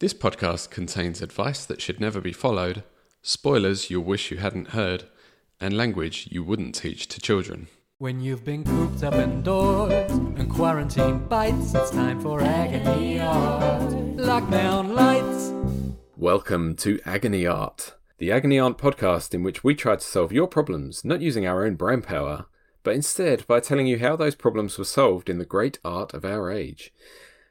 This podcast contains advice that should never be followed, spoilers you'll wish you hadn't heard, and language you wouldn't teach to children. When you've been cooped up indoors and quarantine bites, it's time for agony art. Lockdown lights. Welcome to Agony Art, the Agony Art podcast in which we try to solve your problems not using our own brain power, but instead by telling you how those problems were solved in the great art of our age.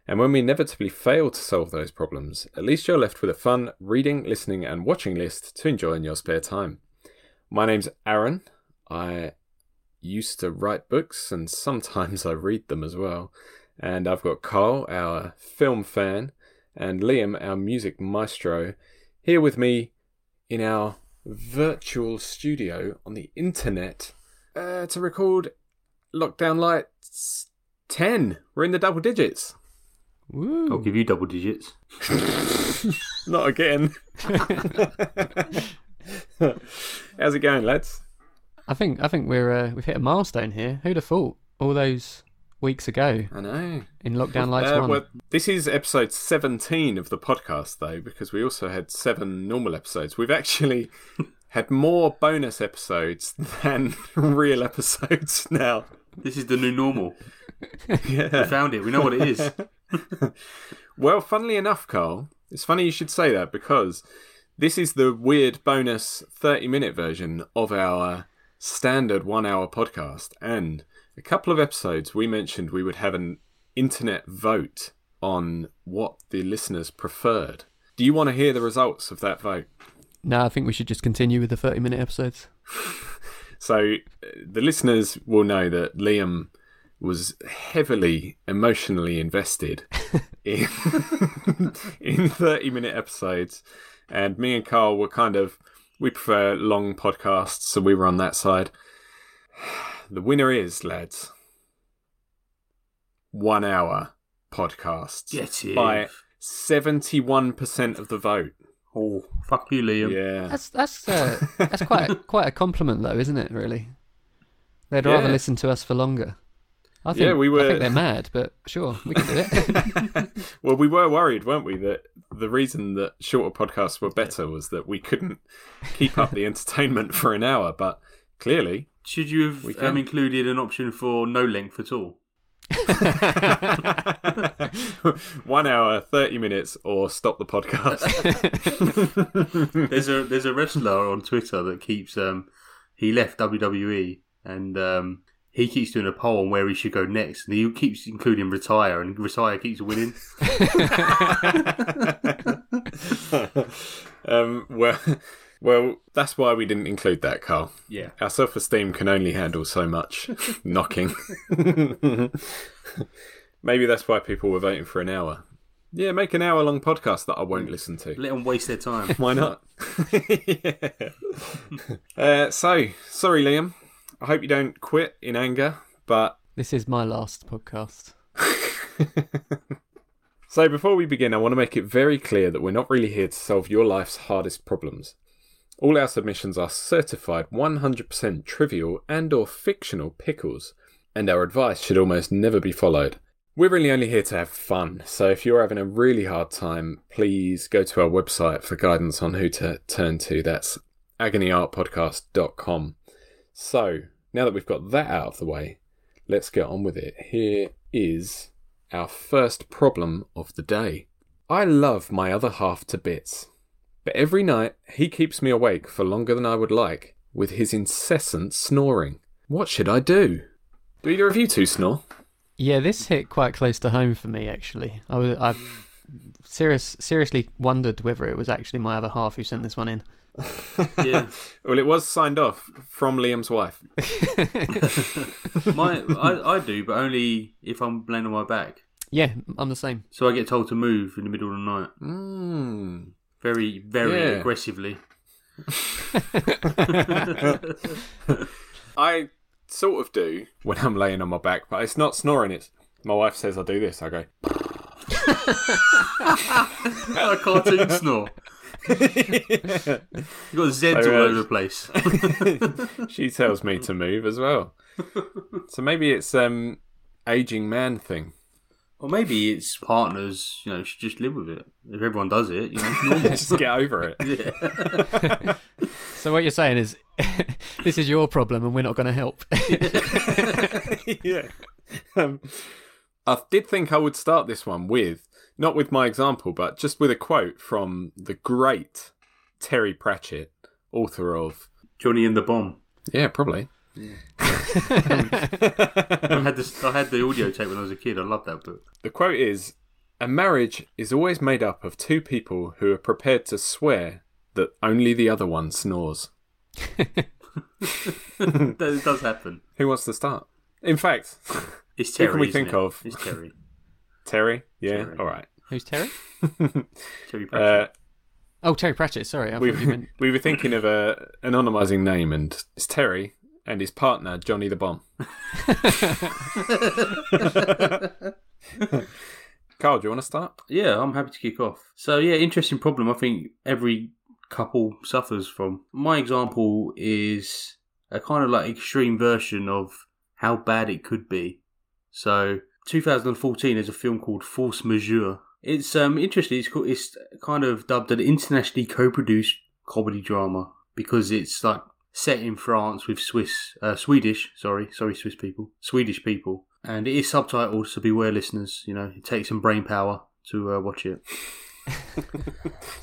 And when we inevitably fail to solve those problems, at least you're left with a fun reading, listening, and watching list to enjoy in your spare time. My name's Aaron. I used to write books and sometimes I read them as well. And I've got Carl, our film fan, and Liam, our music maestro, here with me in our virtual studio on the internet uh, to record Lockdown Lights 10. We're in the double digits. Woo. I'll give you double digits. Not again. How's it going, lads? I think I think we're uh, we've hit a milestone here. Who'd have thought? All those weeks ago I know. in lockdown lights Uh, one. well, this is episode 17 of the podcast, though, because we also had seven normal episodes. We've actually had more bonus episodes than real episodes now. This is the new normal. yeah. We found it. We know what it is. Well, funnily enough, Carl, it's funny you should say that because this is the weird bonus 30 minute version of our standard one hour podcast. And a couple of episodes, we mentioned we would have an internet vote on what the listeners preferred. Do you want to hear the results of that vote? no, I think we should just continue with the thirty minute episodes. So, uh, the listeners will know that Liam was heavily emotionally invested in in 30 minute episodes and me and Carl were kind of we prefer long podcasts so we were on that side the winner is lads 1 hour podcast Get it. by 71% of the vote Oh, fuck you, Liam. yeah That's that's uh, that's quite a, quite a compliment though, isn't it? Really, they'd rather Yeah. listen to us for longer. I think, Yeah, we I were- think they're mad, but sure, we can do it. Well, we were worried, weren't we, that the reason that shorter podcasts were better was that we couldn't keep up the entertainment for an hour, but clearly. Should you We have um, included an option for no length at all? One hour, 30 minutes, or stop the podcast. There's a there's a wrestler on Twitter that keeps um he left WWE and um he keeps doing a poll on where he should go next, and he keeps including retire, and retire keeps winning. um, well, well, that's why we didn't include that, Carl. Yeah. Our self esteem can only handle so much knocking. Maybe that's why people were voting for an hour. Yeah, make an hour long podcast that I won't listen to. Let them waste their time. Why not? Yeah. uh, so, sorry, Liam. I hope you don't quit in anger, but this is my last podcast. So, before we begin, I want to make it very clear that we're not really here to solve your life's hardest problems. All our submissions are certified 100% trivial and or fictional pickles, and our advice should almost never be followed. We're really only here to have fun, so if you're having a really hard time, please go to our website for guidance on who to turn to. That's agonyartpodcast.com. So, now that we've got that out of the way, let's get on with it. Here is our first problem of the day. I love my other half to bits, but every night he keeps me awake for longer than I would like with his incessant snoring. What should I do? Do either of you two snore? Yeah, this hit quite close to home for me. Actually, I I serious seriously wondered whether it was actually my other half who sent this one in. Yeah. Well, it was signed off from Liam's wife. My I, I do, but only if I'm laying on my back. Yeah, I'm the same. So I get told to move in the middle of the night. Mmm. Very, very Yeah. aggressively. I sort of do when I'm laying on my back, but it's not snoring. It's my wife says I do this. I go. a cartoon snore. You got Zeds So, all over the place. she tells me to move as well. So maybe it's um aging man thing. Or maybe it's partners, you know, should just live with it. If everyone does it, you know, it's normal. Just get over it. yeah. So what you're saying is, this is your problem, and we're not going to help. yeah. Um, I did think I would start this one with, not with my example, but just with a quote from the great Terry Pratchett, author of. Johnny and the Bomb. Yeah, probably. I had this. I had the audio tape when I was a kid. I loved that book. The quote is A marriage is always made up of two people who are prepared to swear that only the other one snores. that does happen. Who wants to start? In fact, It's Terry. Who can we think it? of? It's Terry. Terry? Yeah, Terry. all right. Who's Terry? Terry Uh, Oh, Terry Pratchett. Sorry, we, meant. we were thinking of a anonymizing name, and it's Terry and his partner, Johnny the Bomb. Carl, do you want to start? yeah, I'm happy to kick off. So yeah, interesting problem. I think every couple suffers from. My example is a kind of like extreme version of how bad it could be. So 2014 is a film called Force Majeure. It's um interesting. It's called, it's kind of dubbed an internationally co-produced comedy drama because it's like set in France with Swiss, uh, Swedish, sorry, sorry, Swiss people, Swedish people, and it is subtitled. So beware, listeners. You know, it takes some brain power to uh, watch it.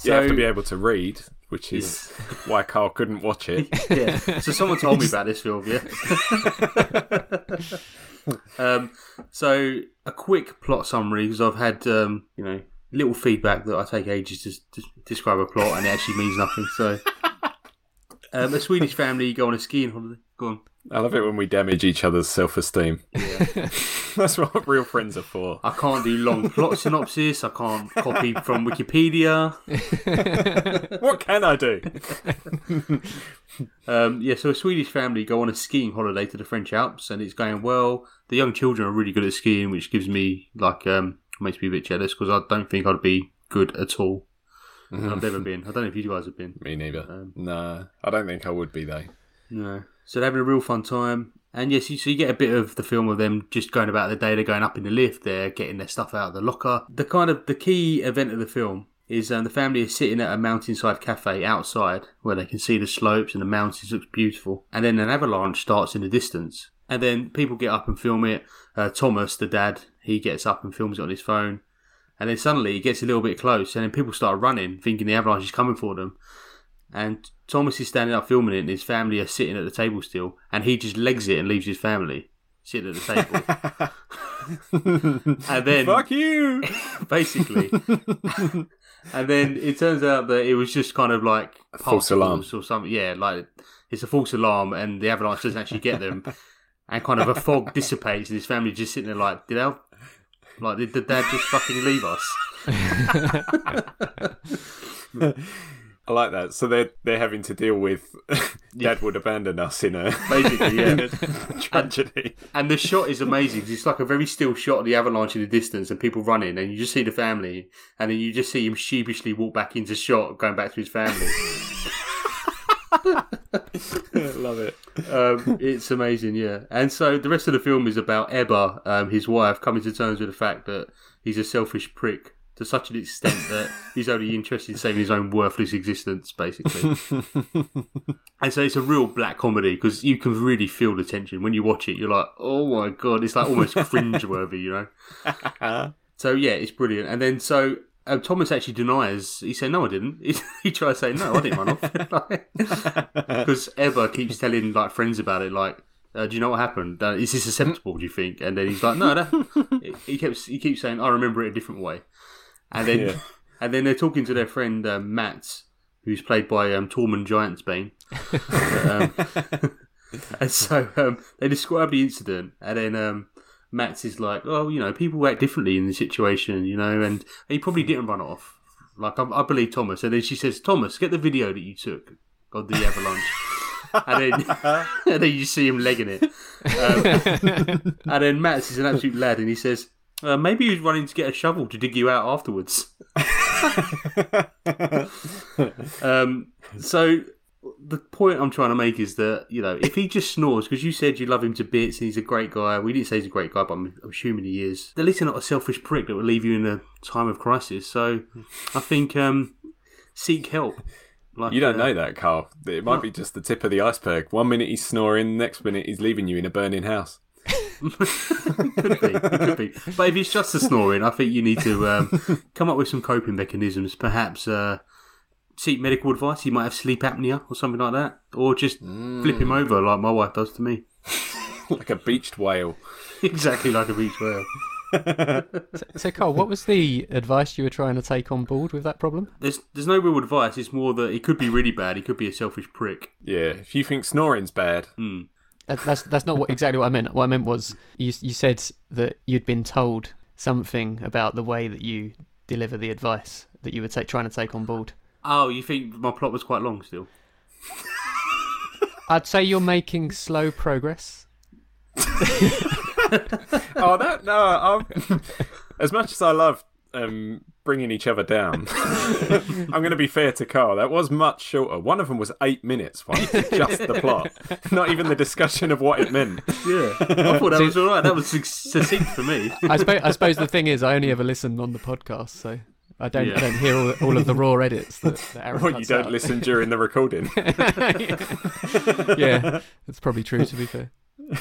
you have to be able to read, which is why Carl couldn't watch it. yeah. So someone told me about this film. Yeah. um, so a quick plot summary because I've had um, you know little feedback that I take ages to, to describe a plot and it actually means nothing. So um, a Swedish family go on a skiing holiday. Go on. I love it when we damage each other's self esteem. Yeah. That's what real friends are for. I can't do long plot synopsis. I can't copy from Wikipedia. What can I do? Um, yeah, so a Swedish family go on a skiing holiday to the French Alps, and it's going well. The young children are really good at skiing, which gives me like um, makes me a bit jealous because I don't think I'd be good at all. I've never been. I don't know if you guys have been. Me neither. Um, nah, I don't think I would be though. No. So they're having a real fun time. And yes, you, so you get a bit of the film of them just going about their day. They're going up in the lift. They're getting their stuff out of the locker. The kind of the key event of the film is um, the family is sitting at a mountainside cafe outside where they can see the slopes and the mountains looks beautiful. And then an avalanche starts in the distance. And then people get up and film it. Uh, Thomas, the dad, he gets up and films it on his phone. And then suddenly it gets a little bit close, and then people start running, thinking the avalanche is coming for them. And Thomas is standing up filming it, and his family are sitting at the table still, and he just legs it and leaves his family sitting at the table. and then, Fuck you! basically, and then it turns out that it was just kind of like false alarm. or something. Yeah, like it's a false alarm, and the avalanche doesn't actually get them. And kind of a fog dissipates, and his family just sitting there like, did our, like, did the dad just fucking leave us? I like that. So they're they're having to deal with Dad would abandon us in a, Basically, yeah. a tragedy. And the shot is amazing. It's like a very still shot of the avalanche in the distance and people running, and you just see the family, and then you just see him sheepishly walk back into shot, going back to his family. Love it. um, it's amazing, yeah. And so the rest of the film is about Ebba, um, his wife, coming to terms with the fact that he's a selfish prick to such an extent that he's only interested in saving his own worthless existence, basically. and so it's a real black comedy because you can really feel the tension when you watch it. You're like, oh my god, it's like almost cringe-worthy, you know. So yeah, it's brilliant. And then so um, Thomas actually denies. He said, "No, I didn't." He, he tried to say, "No, I didn't run off," because Ebba keeps telling like friends about it. Like, uh, do you know what happened? Uh, is this acceptable? Do you think? And then he's like, "No, that." he keeps he keeps saying, "I remember it a different way," and then Yeah. and then they're talking to their friend um, Matt, who's played by um, Tormund Giantsbane. um, and so um, they describe the incident, and then um, Matt is like, "Oh, you know, people act differently in the situation, you know, and he probably didn't run off." Like I, I believe Thomas, and then she says, "Thomas, get the video that you took of the avalanche." and then, and then you see him legging it. Um, and then Matt is an absolute lad, and he says, uh, "Maybe he was running to get a shovel to dig you out afterwards." um, so the point I'm trying to make is that you know if he just snores because you said you love him to bits and he's a great guy. We didn't say he's a great guy, but I'm, I'm assuming he is. At least he's not a selfish prick that would leave you in a time of crisis. So I think um, seek help. Like, You don't uh, know that, Carl. It might be just the tip of the iceberg. One minute he's snoring, next minute he's leaving you in a burning house. could be, it could be. But if it's just the snoring, I think you need to um, come up with some coping mechanisms. Perhaps uh, seek medical advice. He might have sleep apnea or something like that, or just flip him mm. over like my wife does to me. like a beached whale. exactly like a beached whale. So, Carl, what was the advice you were trying to take on board with that problem? There's there's no real advice. It's more that he could be really bad. He could be a selfish prick. Yeah, if you think snoring's bad. Hmm. That, that's that's not what, exactly what I meant. What I meant was you you said that you'd been told something about the way that you deliver the advice that you were ta- trying to take on board. Oh, you think my plot was quite long still? I'd say you're making slow progress. oh, that no. I'm, as much as I love um, bringing each other down, I'm going to be fair to Carl. That was much shorter. One of them was eight minutes. One, just the plot, not even the discussion of what it meant. Yeah, I thought that was all right. That was succinct for me. I suppose I suppose the thing is I only ever listen on the podcast, so I don't Yeah. I don't hear all, all of the raw edits that, that Aaron Well, you don't out. listen during the recording. yeah, it's probably true. To be fair,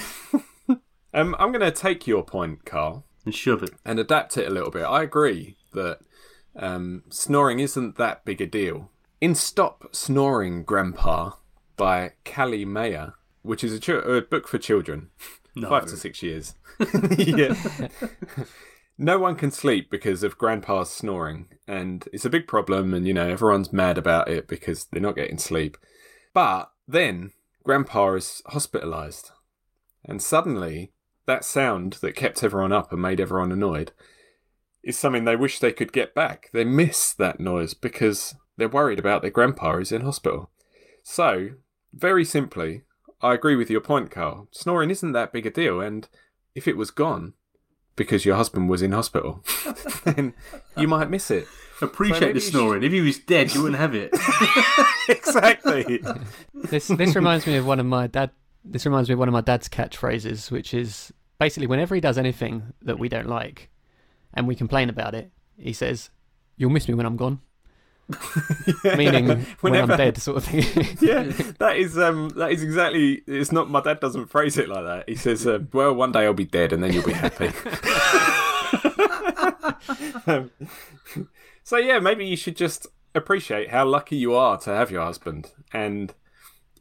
Um, I'm going to take your point, Carl, And shove it. and adapt it a little bit. I agree that um, snoring isn't that big a deal. In Stop Snoring, Grandpa by Callie Mayer, which is a, ch- a book for children, No. five to six years. yeah. No one can sleep because of Grandpa's snoring, and it's a big problem, and you know, everyone's mad about it because they're not getting sleep. But then Grandpa is hospitalized, and suddenly that sound that kept everyone up and made everyone annoyed is something they wish they could get back. They miss that noise because they're worried about their grandpa is in hospital. So, very simply, I agree with your point, Carl. Snoring isn't that big a deal, and if it was gone because your husband was in hospital, then you might miss it. Appreciate maybe the you should- snoring. If he was dead, you wouldn't have it. exactly. this this reminds me of one of my dad. This reminds me of one of my dad's catchphrases, which is basically whenever he does anything that we don't like, and we complain about it, he says, "You'll miss me when I'm gone," meaning when Whenever- I'm dead, sort of thing. yeah, that is um, that is exactly. It's not. My dad doesn't phrase it like that. He says, uh, "Well, one day I'll be dead, and then you'll be happy." Um, so yeah, maybe you should just appreciate how lucky you are to have your husband, and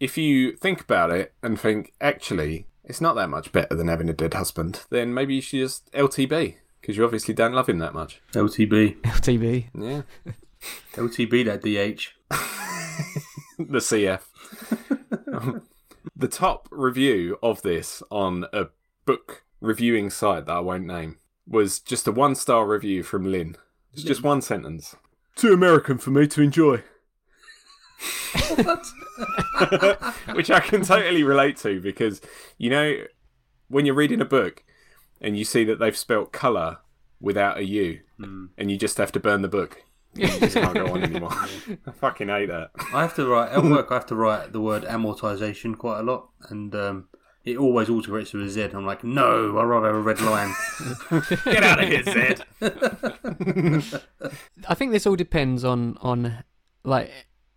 if you think about it and think, actually, it's not that much better than having a dead husband, then maybe you should just LTB because you obviously don't love him that much. LTB. LTB. Yeah, LTB, that DH. the CF. the top review of this on a book reviewing site that I won't name was just a one star review from Lynn. It's just one sentence. Too American for me to enjoy. Which I can totally relate to because, you know, when you're reading a book and you see that they've spelt colour without a U hmm. and you just have to burn the book. You just can't go on anymore. I fucking hate that. I have to write at work. I have to write the word amortization quite a lot, and um, it always autocorrects with a Z. I'm like, no, I'd rather have a red line. Get out of here, Zed. I think this all depends on on like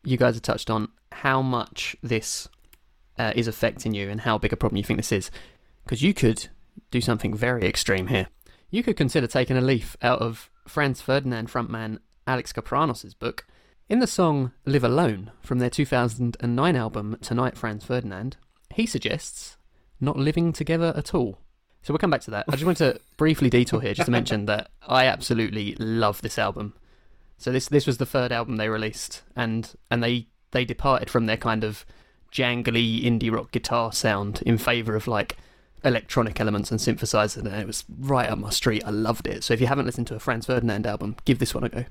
you guys have touched on how much this uh, is affecting you and how big a problem you think this is. Because you could do something very extreme here. You could consider taking a leaf out of Franz Ferdinand frontman Alex Kapranos' book. In the song Live Alone from their 2009 album Tonight Franz Ferdinand, he suggests not living together at all. So we'll come back to that. I just want to briefly detour here just to mention that I absolutely love this album. So this this was the third album they released, and and they they departed from their kind of jangly indie rock guitar sound in favour of like electronic elements and synthesizers, and it was right up my street. I loved it. So if you haven't listened to a Franz Ferdinand album, give this one a go.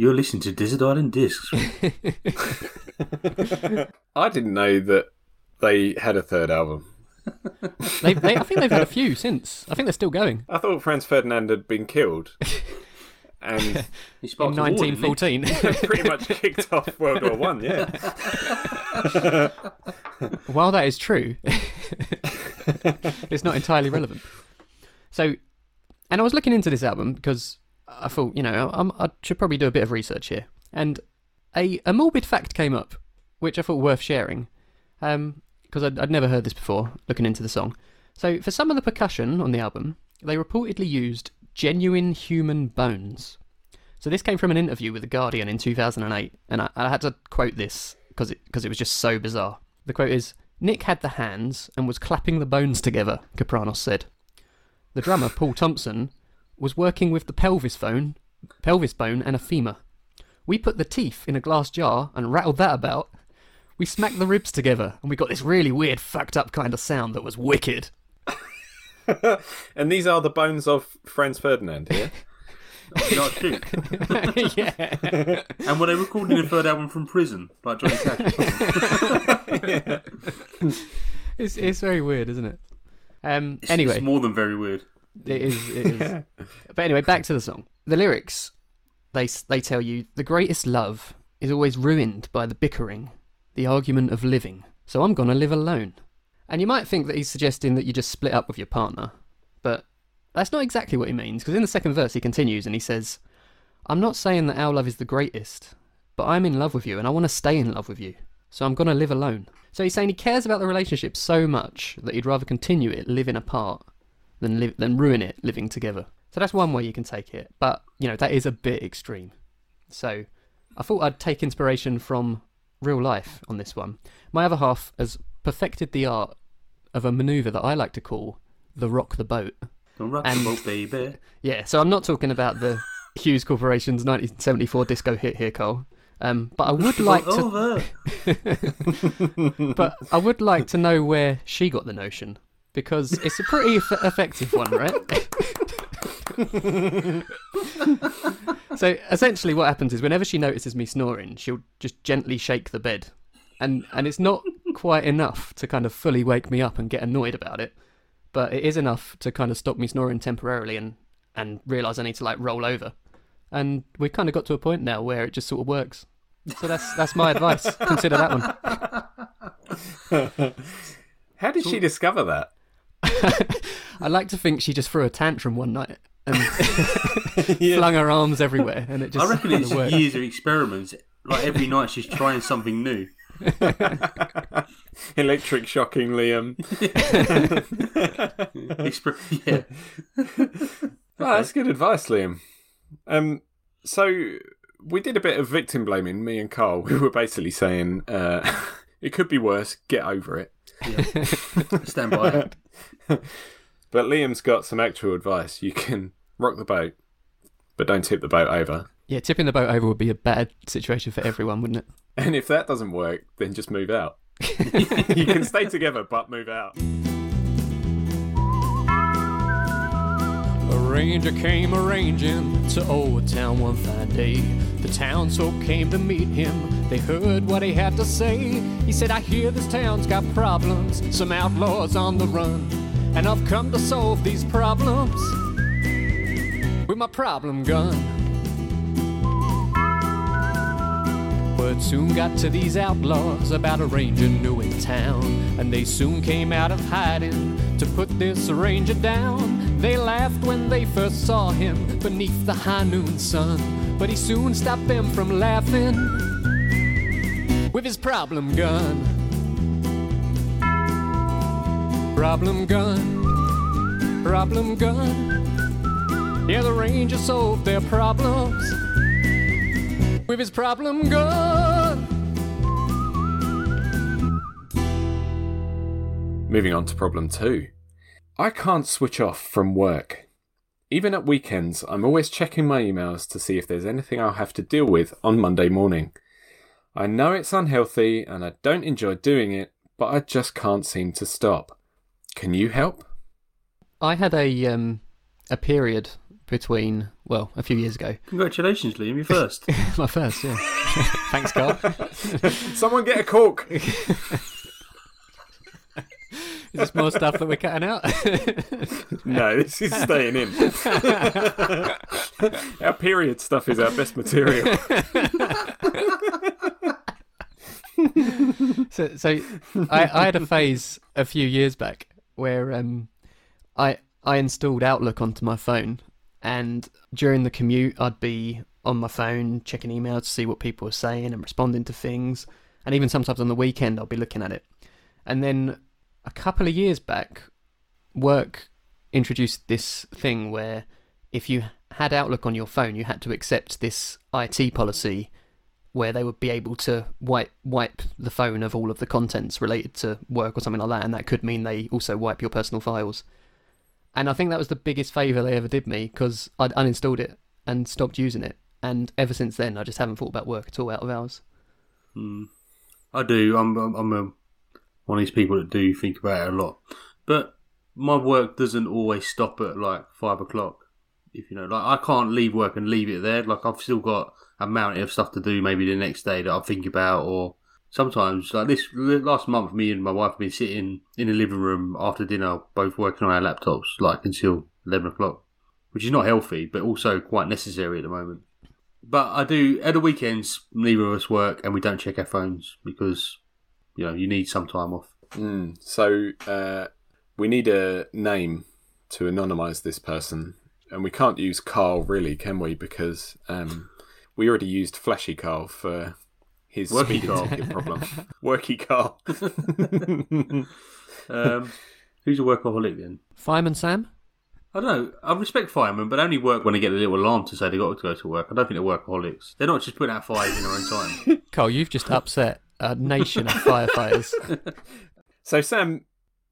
You're listening to Desert Island Discs. I didn't know that they had a third album. They, they I think they've had a few since. I think they're still going. I thought Franz Ferdinand had been killed. and He in sparked a war, 1914. pretty much kicked off World War One. Yeah, While that is true, it's not entirely relevant. So, and I was looking into this album because I thought, you know, I'm, I should probably do a bit of research here. And a, a morbid fact came up, which I thought worth sharing, um, because I'd, I'd never heard this before, looking into the song. So, for some of the percussion on the album, they reportedly used genuine human bones. So, this came from an interview with The Guardian in 2008, and I, I had to quote this because it, cause it was just so bizarre. The quote is Nick had the hands and was clapping the bones together, Kapranos said. The drummer, Paul Thompson, was working with the pelvis bone, pelvis bone and a femur. We put the teeth in a glass jar and rattled that about. We smacked the ribs together and we got this really weird, fucked up kind of sound that was wicked. and these are the bones of Franz Ferdinand. Yeah, Not shoot. yeah. And were they recording the third album from prison, like Johnny Cash? It's, it's very weird, isn't it? Um, It's- anyway. it's more than very weird. It is. It is. But anyway, back to the song. The lyrics, they they tell you the greatest love is always ruined by the bickering, the argument of living. So I'm gonna live alone. And you might think that he's suggesting that you just split up with your partner, but that's not exactly what he means. Because in the second verse he continues and he says, "I'm not saying that our love is the greatest, but I'm in love with you and I want to stay in love with you. So I'm gonna live alone." So he's saying he cares about the relationship so much that he'd rather continue it living apart than live than ruin it living together. So that's one way you can take it, but you know that is a bit extreme. So I thought I'd take inspiration from real life on this one. My other half has perfected the art of a maneuver that I like to call the rock the boat. Don't rock And- the boat, baby. Yeah, so I'm not talking about the Hues Corporation's 1974 disco hit here, Cole. Um, but I would like to, but I would like to know where she got the notion because it's a pretty eff- effective one, right? so essentially, what happens is whenever she notices me snoring, she'll just gently shake the bed, and and it's not quite enough to kind of fully wake me up and get annoyed about it, but it is enough to kind of stop me snoring temporarily and and realize I need to like roll over, and we've kind of got to a point now where it just sort of works. So that's that's my advice. Consider that one. how did she discover that? I like to think she just threw a tantrum one night and flung her arms everywhere, and it just I reckon kind it's of worked. years of experiments. Like every night, she's trying something new. Electric shocking Liam. Exper- yeah. Oh, that's good advice, Liam. Um, so we did a bit of victim blaming. Me and Carl. We were basically saying uh, it could be worse. Get over it. Stand by it. But Liam's got some actual advice. You can rock the boat, but don't tip the boat over. Yeah, tipping the boat over would be a bad situation for everyone, wouldn't it? And if that doesn't work, then just move out. you can stay together, but move out. A ranger came arranging to Old Town one fine day. The townsfolk came to meet him. They heard what he had to say. He said, I hear this town's got problems, some outlaws on the run. And I've come to solve these problems with my problem gun. Word soon got to these outlaws about a ranger new in town, and they soon came out of hiding to put this ranger down. They laughed when they first saw him beneath the high noon sun, but he soon stopped them from laughing with his problem gun. Problem gun, problem gun. Yeah, the ranger solved their problems with his problem gun. Moving on to problem two. I can't switch off from work. Even at weekends, I'm always checking my emails to see if there's anything I'll have to deal with on Monday morning. I know it's unhealthy and I don't enjoy doing it, but I just can't seem to stop. Can you help? I had a um a period between well a few years ago. Congratulations, Liam. You first. My first, yeah. Thanks, Carl. Someone get a cork! Is this more stuff that we're cutting out. No, this is staying in. our period stuff is our best material. so, so I, I had a phase a few years back where um, I I installed Outlook onto my phone, and during the commute, I'd be on my phone checking emails to see what people were saying and responding to things, and even sometimes on the weekend, I'll be looking at it. And then a couple of years back, work introduced this thing where if you had Outlook on your phone, you had to accept this IT policy where they would be able to wipe wipe the phone of all of the contents related to work or something like that, and that could mean they also wipe your personal files. And I think that was the biggest favour they ever did me because I'd uninstalled it and stopped using it, and ever since then I just haven't thought about work at all out of hours. Hmm. I do. I'm I'm, I'm a, one of these people that do think about it a lot, but my work doesn't always stop at like five o'clock. If you know, like I can't leave work and leave it there. Like I've still got a mountain of stuff to do maybe the next day that I think about, or sometimes like this last month, me and my wife have been sitting in the living room after dinner, both working on our laptops, like until eleven o'clock, which is not healthy, but also quite necessary at the moment. But I do at the weekends. Neither of us work, and we don't check our phones because you know you need some time off. Mm, so uh, we need a name to anonymise this person, and we can't use Carl really, can we? Because um, we already used Flashy Carl for his Worky speeding Carl. problem. Worky Carl. Um, who's a workaholic then? Fireman Sam? I don't know. I respect firemen, but only work when they get a little alarm to say they got to go to work. I don't think they're workaholics. They're not just putting out fires in their own time. Carl, you've just upset a nation of firefighters. So, Sam,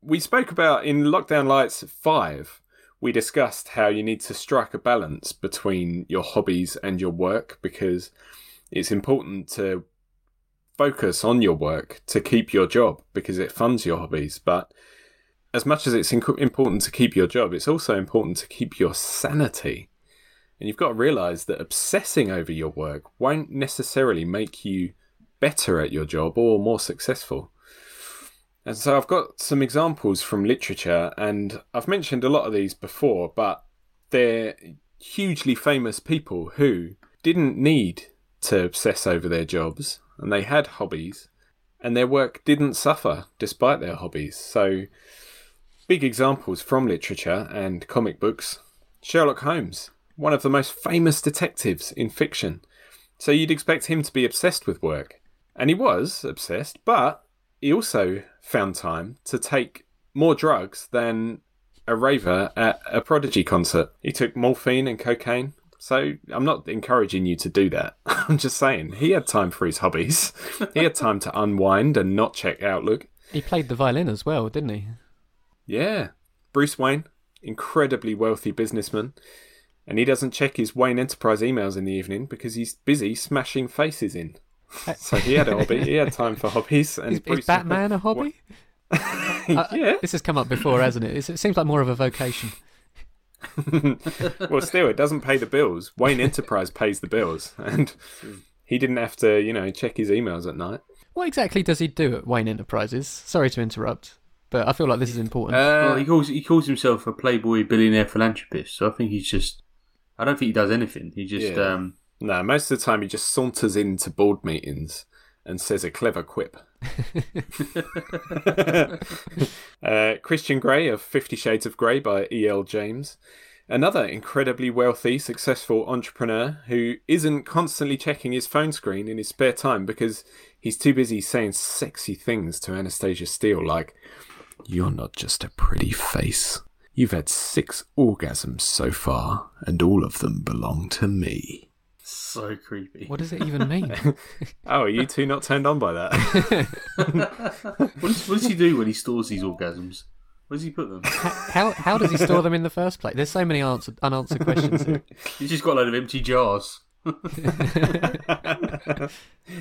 we spoke about in Lockdown Lights 5, we discussed how you need to strike a balance between your hobbies and your work because it's important to focus on your work to keep your job because it funds your hobbies. But as much as it's inc- important to keep your job, it's also important to keep your sanity. And you've got to realize that obsessing over your work won't necessarily make you better at your job or more successful. And so I've got some examples from literature, and I've mentioned a lot of these before, but they're hugely famous people who didn't need to obsess over their jobs, and they had hobbies, and their work didn't suffer despite their hobbies. So, big examples from literature and comic books Sherlock Holmes, one of the most famous detectives in fiction. So, you'd expect him to be obsessed with work. And he was obsessed, but he also found time to take more drugs than a raver at a Prodigy concert. He took morphine and cocaine. So I'm not encouraging you to do that. I'm just saying he had time for his hobbies. he had time to unwind and not check Outlook. He played the violin as well, didn't he? Yeah. Bruce Wayne, incredibly wealthy businessman. And he doesn't check his Wayne Enterprise emails in the evening because he's busy smashing faces in. So he had a hobby. He had time for hobbies. And Is, is Bruce- Batman a hobby? Uh, yeah. This has come up before, hasn't it? It's, it seems like more of a vocation. well, still, it doesn't pay the bills. Wayne Enterprise pays the bills, and he didn't have to, you know, check his emails at night. What exactly does he do at Wayne Enterprises? Sorry to interrupt, but I feel like this is important. well, Uh, he calls he calls himself a playboy billionaire philanthropist. So I think he's just. I don't think he does anything. He just. Yeah. Um, no, most of the time he just saunters into board meetings and says a clever quip. uh, Christian Grey of Fifty Shades of Grey by E.L. James. Another incredibly wealthy, successful entrepreneur who isn't constantly checking his phone screen in his spare time because he's too busy saying sexy things to Anastasia Steele, like, You're not just a pretty face. You've had six orgasms so far, and all of them belong to me. So creepy. what does it even mean? Oh, are you two not turned on by that? What does, what does he do when he stores these orgasms? Where does he put them? how how does he store them in the first place? There's so many answered, unanswered questions here. He's just got a load of empty jars.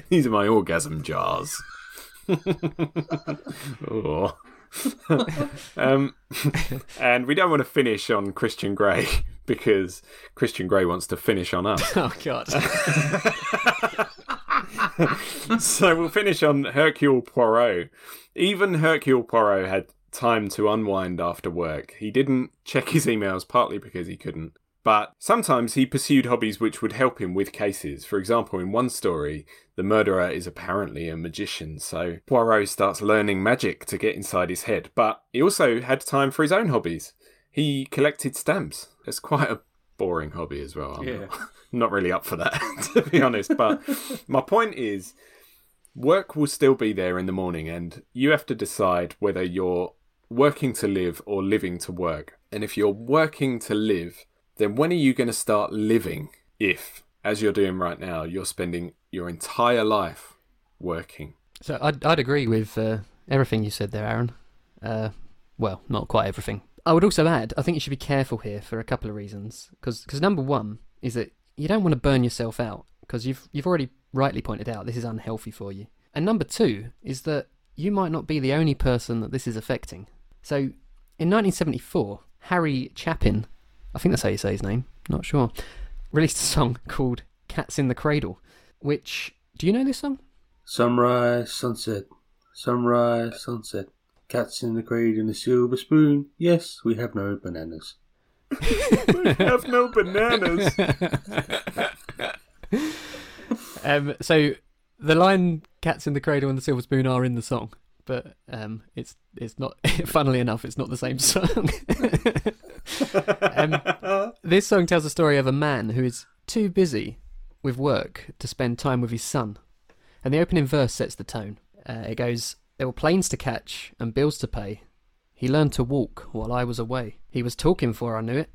These are my orgasm jars. oh. um, and we don't want to finish on Christian Grey because Christian Grey wants to finish on us. Oh God! so we'll finish on Hercule Poirot. Even Hercule Poirot had time to unwind after work. He didn't check his emails partly because he couldn't, but sometimes he pursued hobbies which would help him with cases. For example, in one story, the murderer is apparently a magician, so Poirot starts learning magic to get inside his head. But he also had time for his own hobbies. He collected stamps. It's quite a boring hobby as well. I'm Yeah. not, not really up for that, to be honest. But my point is, work will still be there in the morning, and you have to decide whether you're working to live or living to work. And if you're working to live, then when are you going to start living if, as you're doing right now, you're spending your entire life working? So I'd, I'd agree with uh, everything you said there, Aaron. Uh, well, not quite everything. I would also add, I think you should be careful here for a couple of reasons. Because number one is that you don't want to burn yourself out because you've you've already rightly pointed out this is unhealthy for you. And number two is that you might not be the only person that this is affecting. So in 1974, Harry Chapin, I think that's how you say his name, not sure, released a song called "Cats in the Cradle," which do you know this song? Sunrise, sunset, sunrise, sunset. Cats in the cradle and a silver spoon. Yes, we have no bananas. we have no bananas. um, so the line "Cats in the Cradle and the Silver Spoon" are in the song, but um, it's it's not. Funnily enough, it's not the same song. um, this song tells the story of a man who is too busy with work to spend time with his son, and the opening verse sets the tone. Uh, it goes, "There were planes to catch and bills to pay. He learned to walk while I was away. He was talking for I knew it,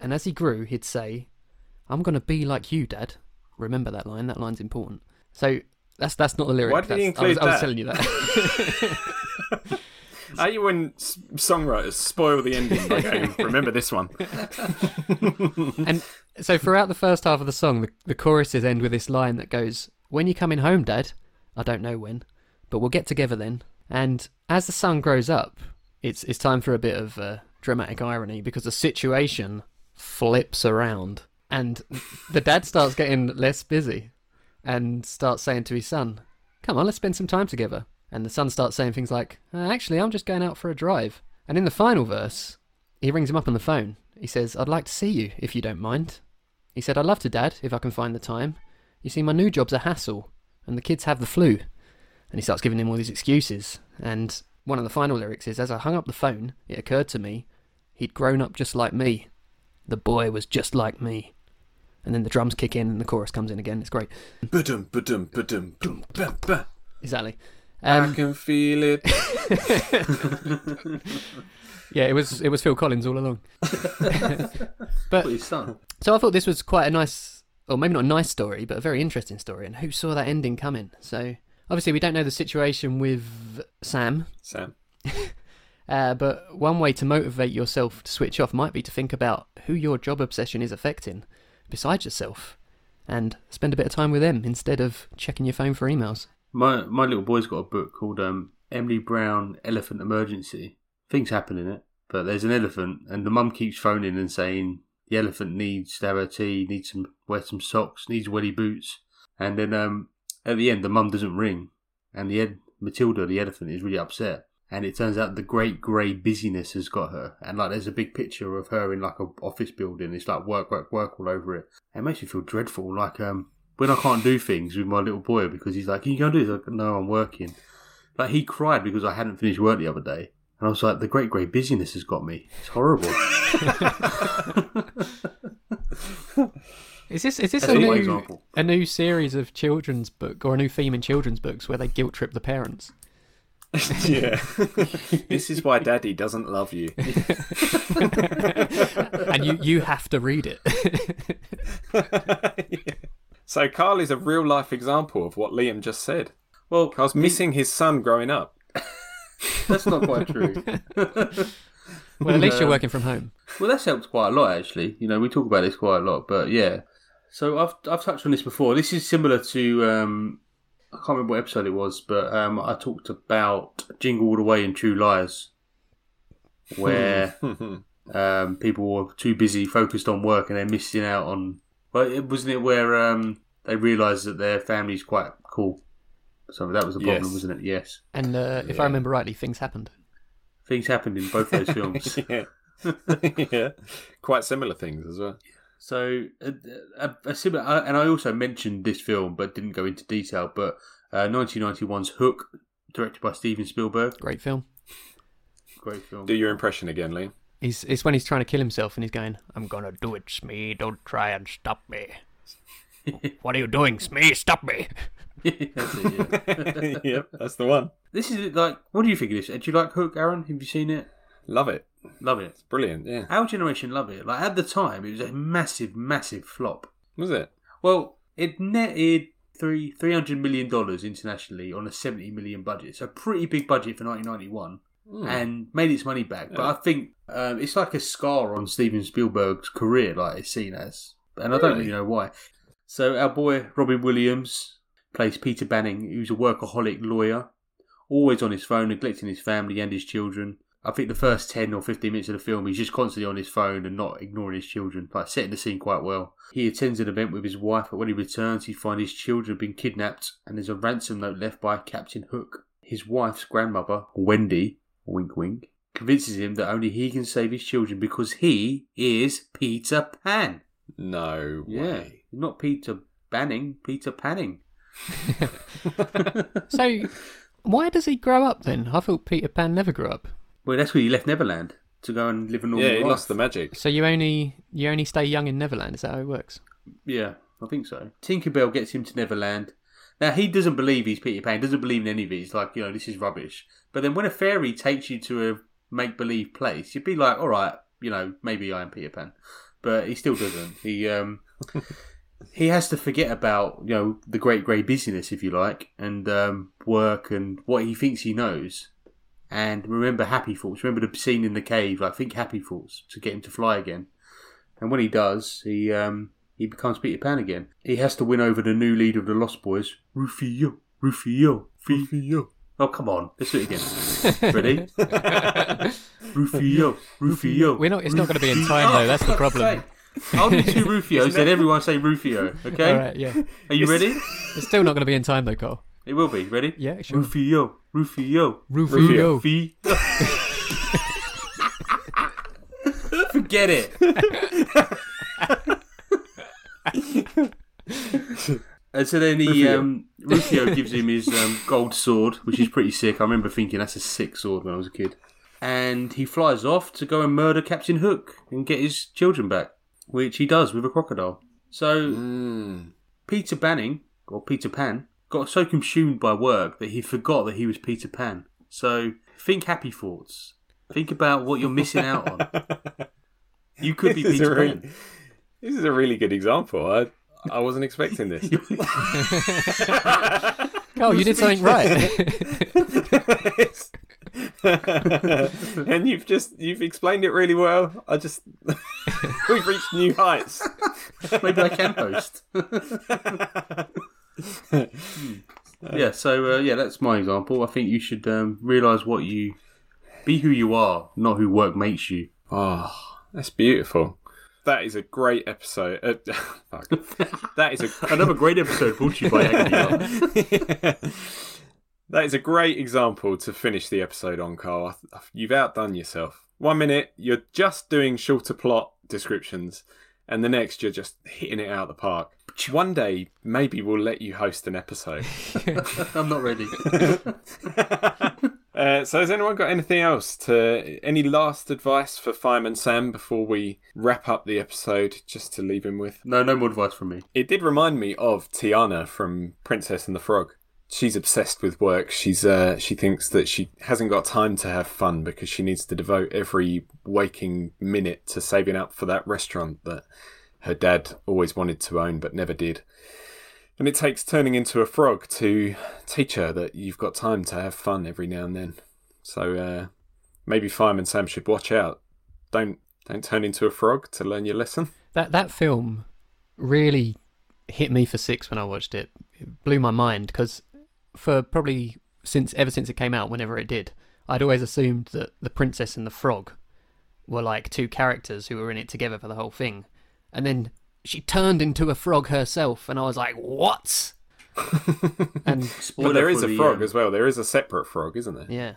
and as he grew, he'd say." I'm gonna be like you, Dad. Remember that line. That line's important. So that's that's not the lyric. Why did he That's- I was, include I was telling you that. Are you when s- songwriters spoil the ending by going, remember this one? and so throughout the first half of the song, the, the choruses end with this line that goes, "When you're coming home, Dad? I don't know when, but we'll get together then." And as the sun grows up, it's it's time for a bit of uh, dramatic irony because the situation flips around, and the dad starts getting less busy, and starts saying to his son, "Come on, let's spend some time together." And the son starts saying things like, uh, "Actually, I'm just going out for a drive." And in the final verse, he rings him up on the phone. He says, I'd like to see you, if you don't mind. He said, I'd love to, Dad, if I can find the time. You see, my new job's a hassle, and the kids have the flu. And he starts giving him all these excuses. And one of the final lyrics is, As I hung up the phone, it occurred to me, he'd grown up just like me. The boy was just like me. And then the drums kick in and the chorus comes in again. It's great. Ba-dum, ba-dum, ba-dum, boom, ba. I Um, can feel it. yeah, it was it was Phil Collins all along. But son. So I thought this was quite a nice, or maybe not a nice story, but a very interesting story. And who saw that ending coming? So obviously we don't know the situation with Sam, Sam. uh, but one way to motivate yourself to switch off might be to think about who your job obsession is affecting, besides yourself, and spend a bit of time with them instead of checking your phone for emails. My my little boy's got a book called um, Emily Brown Elephant Emergency. Things happen in it, but there's an elephant, and the mum keeps phoning and saying the elephant needs to have a tea, needs some wear some socks, needs welly boots, and then um, at the end the mum doesn't ring, and the ed- Matilda the elephant is really upset. And it turns out the great grey busyness has got her, and like there's a big picture of her in like a office building. It's like work, work, work all over it. It makes me feel dreadful. Like um, when I can't do things with my little boy because he's like, "Can you go and do this?" Like, no, I'm working. Like he cried because I hadn't finished work the other day, and I was like, "The great grey busyness has got me. It's horrible." Is this is this That's a new example. a new series of children's book or a new theme in children's books where they guilt trip the parents? yeah. this is why Daddy doesn't love you. and you you have to read it. So Carl is a real life example of what Liam just said. Well, Carl's missing his son growing up. that's not quite true. well, at least you're working from home. Well, that's helped quite a lot, actually. You know, we talk about this quite a lot, but yeah. So I've I've touched on this before. This is similar to um, I can't remember what episode it was, but um, I talked about Jingle All the Way and True Lies, where um, people were too busy focused on work and they're missing out on. Well, it wasn't it where um, they realised that their family's quite cool. So that was the problem, Yes. wasn't it? Yes. And uh, if Yeah. I remember rightly, things happened. Things happened in both those films. yeah. yeah. Quite similar things as well. So, a, a, a similar, uh, and I also mentioned this film, but didn't go into detail. But uh, 1991's Hook, directed by Steven Spielberg, Great film. great film. Do your impression again, Lee. He's, it's when he's trying to kill himself and he's going, I'm gonna do it, Smee. Don't try and stop me. what are you doing, Smee? Stop me. That's it, yeah. yep, that's the one. This is like, what do you think of this? Uh, do you like Hook, Aaron? Have you seen it? Love it. Love it. Brilliant, yeah. Our generation love it. Like at the time, it was a massive, massive flop. Was it? Well, it netted three three hundred million dollars internationally on a seventy million budget. So pretty big budget for nineteen ninety one, Hmm. and made its money back. But I think um, it's like a scar on Steven Spielberg's career, like it's seen as, and I don't Really? really know why. So our boy Robin Williams plays Peter Banning, who's a workaholic lawyer, always on his phone, neglecting his family and his children. I think the first 10 or 15 minutes of the film, he's just constantly on his phone and not ignoring his children, like setting the scene quite well. He attends an event with his wife, but when he returns, he finds his children have been kidnapped and there's a ransom note left by Captain Hook. His wife's grandmother, Wendy, wink wink, convinces him that only he can save his children because he is Peter Pan. No Yeah, way. not Peter Banning, Peter Panning. So, why does he grow up then? I thought Peter Pan never grew up. Well, that's where he left Neverland to go and live a normal Yeah, he lost the magic. So you only you only stay young in Neverland. Is that how it works? Yeah, I think so. Tinkerbell gets him to Neverland. Now he doesn't believe he's Peter Pan. Doesn't believe in any of it. He's like, you know, this is rubbish. But then when a fairy takes you to a make believe place, you'd be like, all right, you know, maybe I am Peter Pan. But he still doesn't. He um he has to forget about you know the great grey busyness, if you like, and um, work and what he thinks he knows. And remember happy thoughts. Remember the scene in the cave. Like think happy thoughts to get him to fly again. And when he does, he um, he becomes Peter Pan again. He has to win over the new leader of the Lost Boys, Rufio, Rufio, Rufio. Oh come on, let's do it again. Ready? Rufio, Rufio. We're not. It's not going to be in time though. That's the problem. sake. Two Rufios, then everyone say Rufio. Okay? All right. Yeah. Are you ready? It's still not going to be in time though, Cole. It will be. Ready? Yeah. Sure. Rufio, Rufio, Rufio. Rufio. Forget it. And so then he, Rufio. um, Rufio gives him his um, gold sword, which is pretty sick. I remember thinking that's a sick sword when I was a kid. And he flies off to go and murder Captain Hook and get his children back, which he does with a crocodile. So Mm. Peter Banning, or Peter Pan, got so consumed by work that he forgot that he was Peter Pan. So think happy thoughts. Think about what you're missing out on. You could be This is a Peter really- Pan. This is a really good example. I I wasn't expecting this. oh, you did something right. and you've just you've explained it really well. I just we've reached new heights. Maybe I can host. yeah, so uh, yeah, that's my example. I think you should um, realise what you be who you are, not who work makes you. Oh, that's beautiful. That is a great episode. Uh, fuck. That is a Another great episode brought to you by Art. that is a great example to finish the episode on, Carl. You've outdone yourself. One minute you're just doing shorter plot descriptions, and the next you're just hitting it out of the park. One day, maybe we'll let you host an episode. I'm not ready. Uh, so, has anyone got anything else to any last advice for Fireman Sam before we wrap up the episode? Just to leave him with. No, no more advice from me. It did remind me of Tiana from Princess and the Frog. She's obsessed with work. She's uh, she thinks that she hasn't got time to have fun because she needs to devote every waking minute to saving up for that restaurant that her dad always wanted to own but never did. And it takes turning into a frog to teach her that you've got time to have fun every now and then. So uh, maybe Fireman Sam should watch out. Don't don't turn into a frog to learn your lesson. that that film really hit me for six when I watched it. It blew my mind because for probably since ever since it came out, whenever it did, I'd always assumed that the princess and the frog were like two characters who were in it together for the whole thing, and then she turned into a frog herself, and I was like, what? and Spoiler But there is a the, frog um, as well. There is a separate frog, isn't there? yeah,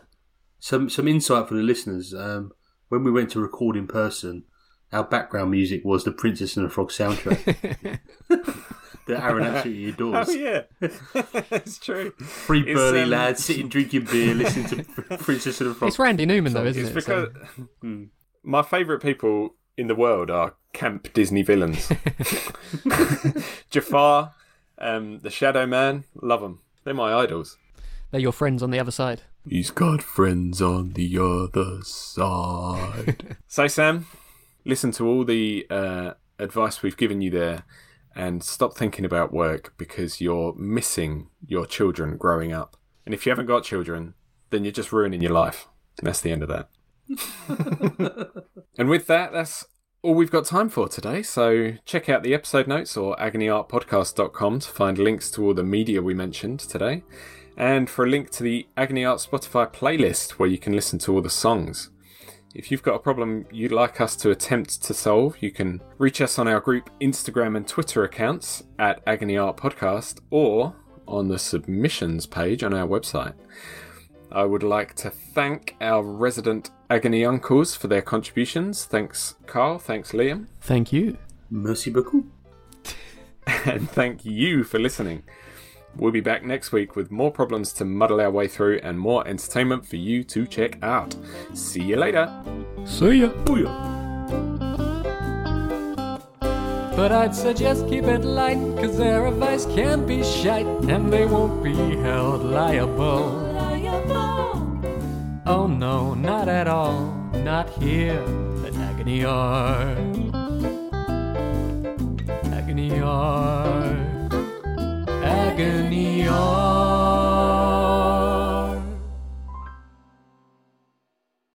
some some insight for the listeners. Um, when we went to record in person, our background music was the Princess and the Frog soundtrack that Aaron absolutely adores. Oh yeah, that's true. Three It's, burly um, lads sitting drinking beer, listening to Princess and the Frog. It's Randy Newman though, isn't It's it? because So- Hmm. my favourite people in the world are camp Disney villains. Jafar, um, the Shadow Man, love them. They're my idols. they're your friends on the other side. He's got friends on the other side. so, Sam, listen to all the uh, advice we've given you there and stop thinking about work because you're missing your children growing up. And if you haven't got children, then you're just ruining your life. And that's the end of that. and with that, that's all we've got time for today. So check out the episode notes or agonyartpodcast.com to find links to all the media we mentioned today and for a link to the Agony Art Spotify playlist where you can listen to all the songs. If you've got a problem you'd like us to attempt to solve, you can reach us on our group Instagram and Twitter accounts at Agony Art Podcast or on the submissions page on our website. I would like to thank our resident Agony Uncles for their contributions. Thanks, Carl. Thanks, Liam. Thank you. Merci beaucoup. and thank you for listening. We'll be back next week with more problems to muddle our way through and more entertainment for you to check out. See you later. See ya. Booyah. But I'd suggest keep it light, cause their advice can be shite, and they won't be held liable. Oh no, not at all, not here at Agony Art. Agony Art. Agony Art.